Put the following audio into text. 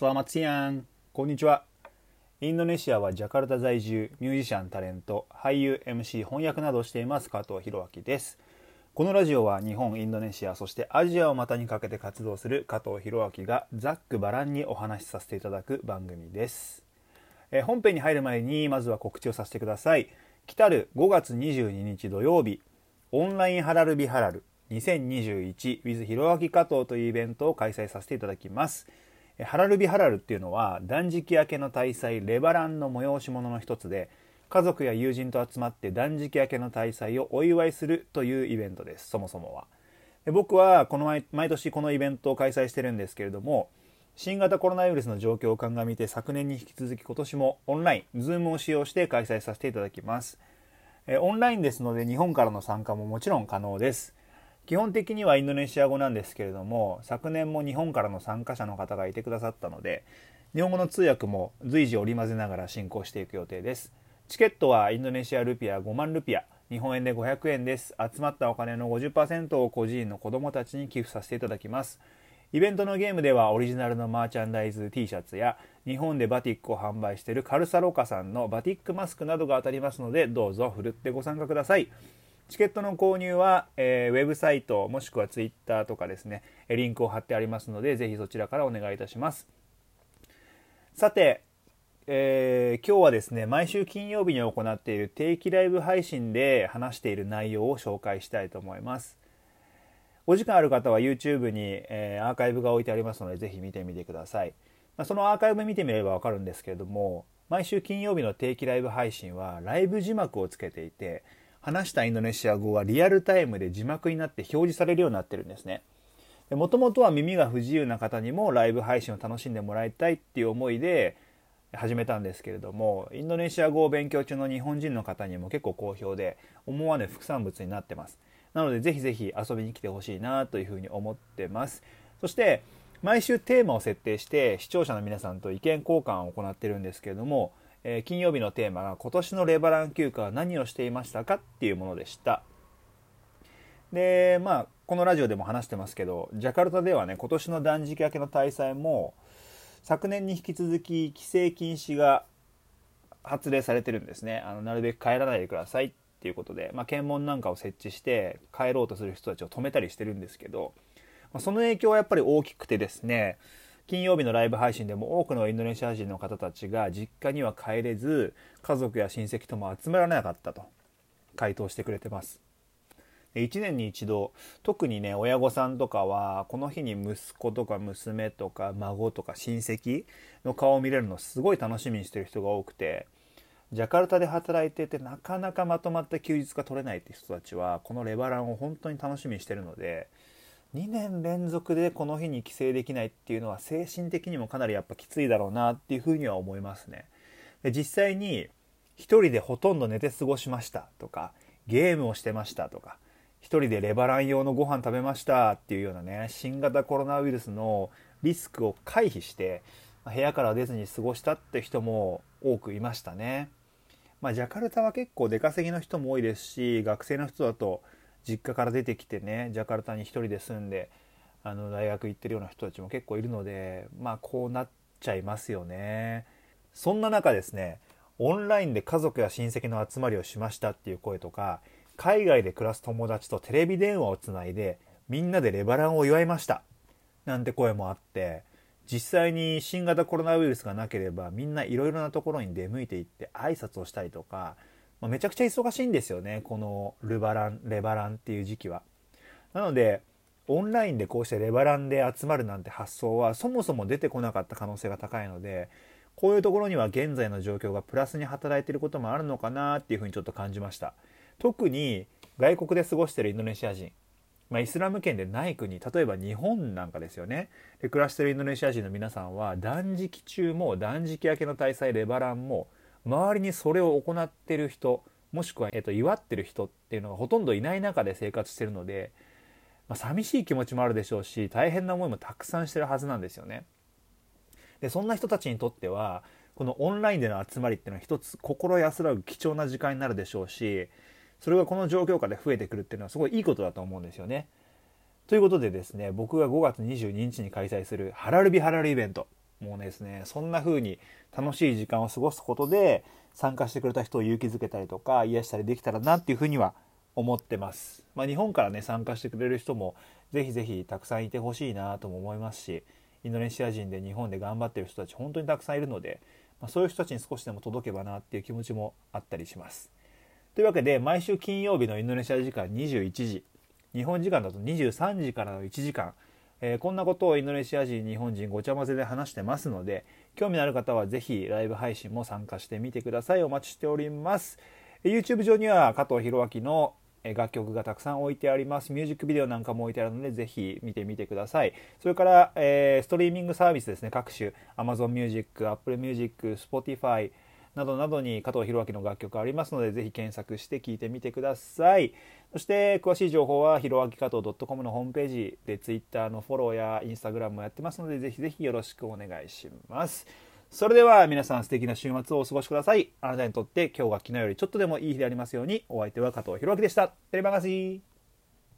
スラマツヤンこんにちは。インドネシアはジャカルタ在住ミュージシャンタレント俳優 MC 翻訳などをしています加藤弘明です。このラジオは日本インドネシアそしてアジアを股にかけて活動する加藤弘明がざっくばらんにお話しさせていただく番組です。え本編に入る前にまずは告知をさせてください。来る5月22日土曜日オンラインハラルビハラル 2021with ひろあき加藤というイベントを開催させていただきます。ハラルビハラルっていうのは断食明けの大祭レバランの催し物の一つで家族や友人と集まって断食明けの大祭をお祝いするというイベントですそもそもは。僕はこの毎毎年このイベントを開催してるんですけれども新型コロナウイルスの状況を鑑みて昨年に引き続き今年もオンライン Zoom を使用して開催させていただきます。オンラインですので日本からの参加ももちろん可能です。基本的にはインドネシア語なんですけれども昨年も日本からの参加者の方がいてくださったので日本語の通訳も随時織り交ぜながら進行していく予定です。チケットはインドネシアルピア5万ルピア日本円で500円です。集まったお金の50%を孤児院の子どもたちに寄付させていただきます。イベントのゲームではオリジナルのマーチャンダイズ T シャツや日本でバティックを販売しているカルサロカさんのバティックマスクなどが当たりますのでどうぞふるってご参加ください。チケットの購入は、えー、ウェブサイトもしくはツイッターとかですねリンクを貼ってありますのでぜひそちらからお願いいたします。さて、えー、今日はですね毎週金曜日に行っている定期ライブ配信で話している内容を紹介したいと思います。お時間ある方は YouTube に、えー、アーカイブが置いてありますのでぜひ見てみてください、まあ、そのアーカイブ見てみればわかるんですけれども毎週金曜日の定期ライブ配信はライブ字幕をつけていて話したインドネシア語がリアルタイムで字幕になって表示されるようになってるんですね。もともとは耳が不自由な方にもライブ配信を楽しんでもらいたいっていう思いで始めたんですけれどもインドネシア語を勉強中の日本人の方にも結構好評で思わぬ副産物になってますなのでぜひぜひ遊びに来てほしいなというふうに思ってますそして毎週テーマを設定して視聴者の皆さんと意見交換を行ってるんですけれどもえー、金曜日のテーマが今年のレバラン休暇は何をしていましたかっていうものでした。でまあこのラジオでも話してますけどジャカルタではね今年の断食明けの大祭も昨年に引き続き規制禁止が発令されてるんですね。あのなるべく帰らないでくださいっていうことで、まあ、検問なんかを設置して帰ろうとする人たちを止めたりしてるんですけど、まあ、その影響はやっぱり大きくてですね金曜日のライブ配信でも多くのインドネシア人の方たちが実家には帰れず家族や親戚とも集まらなかったと回答してくれてます。1年に一度特にね親御さんとかはこの日に息子とか娘とか孫とか親戚の顔を見れるのすごい楽しみにしてる人が多くてジャカルタで働いててなかなかまとまった休日が取れないって人たちはこのレバランを本当に楽しみにしてるので2年連続でこの日に帰省できないっていうのは精神的にもかなりやっぱきついだろうなっていうふうには思いますね。で実際に1人でほとんど寝て過ごしましたとかゲームをしてましたとか1人でレバラン用のご飯食べましたっていうようなね新型コロナウイルスのリスクを回避して部屋から出ずに過ごしたって人も多くいましたね。まあ、ジャカルタは結構出稼ぎの人も多いですし学生の人だと実家から出てきてねジャカルタに1人で住んであの大学行ってるような人たちも結構いるのでまあこうなっちゃいますよね。そんな中ですねオンラインで家族や親戚の集まりをしましたっていう声とか海外で暮らす友達とテレビ電話をつないでみんなでレバランを祝いましたなんて声もあって実際に新型コロナウイルスがなければみんないろいろなところに出向いていって挨拶をしたりとかまあ、めちゃくちゃ忙しいんですよねこのルバランレバランっていう時期は。なのでオンラインでこうしてレバランで集まるなんて発想はそもそも出てこなかった可能性が高いのでこういうところには現在の状況がプラスに働いていることもあるのかなっていうふうにちょっと感じました。特に外国で過ごしてるインドネシア人、まあ、イスラム圏でない国例えば日本なんかですよね。で暮らしてるインドネシア人の皆さんは断食中も断食明けの大祭レバランも周りにそれを行ってる人もしくは、えっと、祝ってる人っていうのがほとんどいない中で生活してるので、まあ、寂しい気持ちもあるでしょうし大変な思いもたくさんしてるはずなんですよね。でそんな人たちにとってはこのオンラインでの集まりっていうのは一つ心安らぐ貴重な時間になるでしょうしそれがこの状況下で増えてくるっていうのはすごいいいことだと思うんですよね。ということでですね僕が5月22日に開催するハラルビハラルイベントもうですねそんな風に楽しい時間を過ごすことで参加してくれた人を勇気づけたりとか癒したりできたらなっていう風には思ってます、まあ、日本からね参加してくれる人もぜひぜひたくさんいてほしいなとも思いますしインドネシア人で日本で頑張ってる人たち本当にたくさんいるので、まあ、そういう人たちに少しでも届けばなっていう気持ちもあったりします。というわけで毎週金曜日のインドネシア時間21時日本時間だと23時からの1時間えー、こんなことをインドネシア人日本人ごちゃ混ぜで話してますので興味のある方はぜひライブ配信も参加してみてください。お待ちしております。YouTube 上には加藤弘明の楽曲がたくさん置いてあります。ミュージックビデオなんかも置いてあるのでぜひ見てみてください。それから、えー、ストリーミングサービスですね。各種。Amazon Music、Apple Music、Spotify などなどに加藤弘明の楽曲ありますのでぜひ検索して聴いてみてください。そして詳しい情報はひろあき加藤 .com のホームページで Twitter のフォローや Instagram もやってますのでぜひぜひよろしくお願いします。それでは皆さん素敵な週末をお過ごしください。あなたにとって今日が昨日よりちょっとでもいい日でありますようにお相手は加藤弘明でした。テレバガシー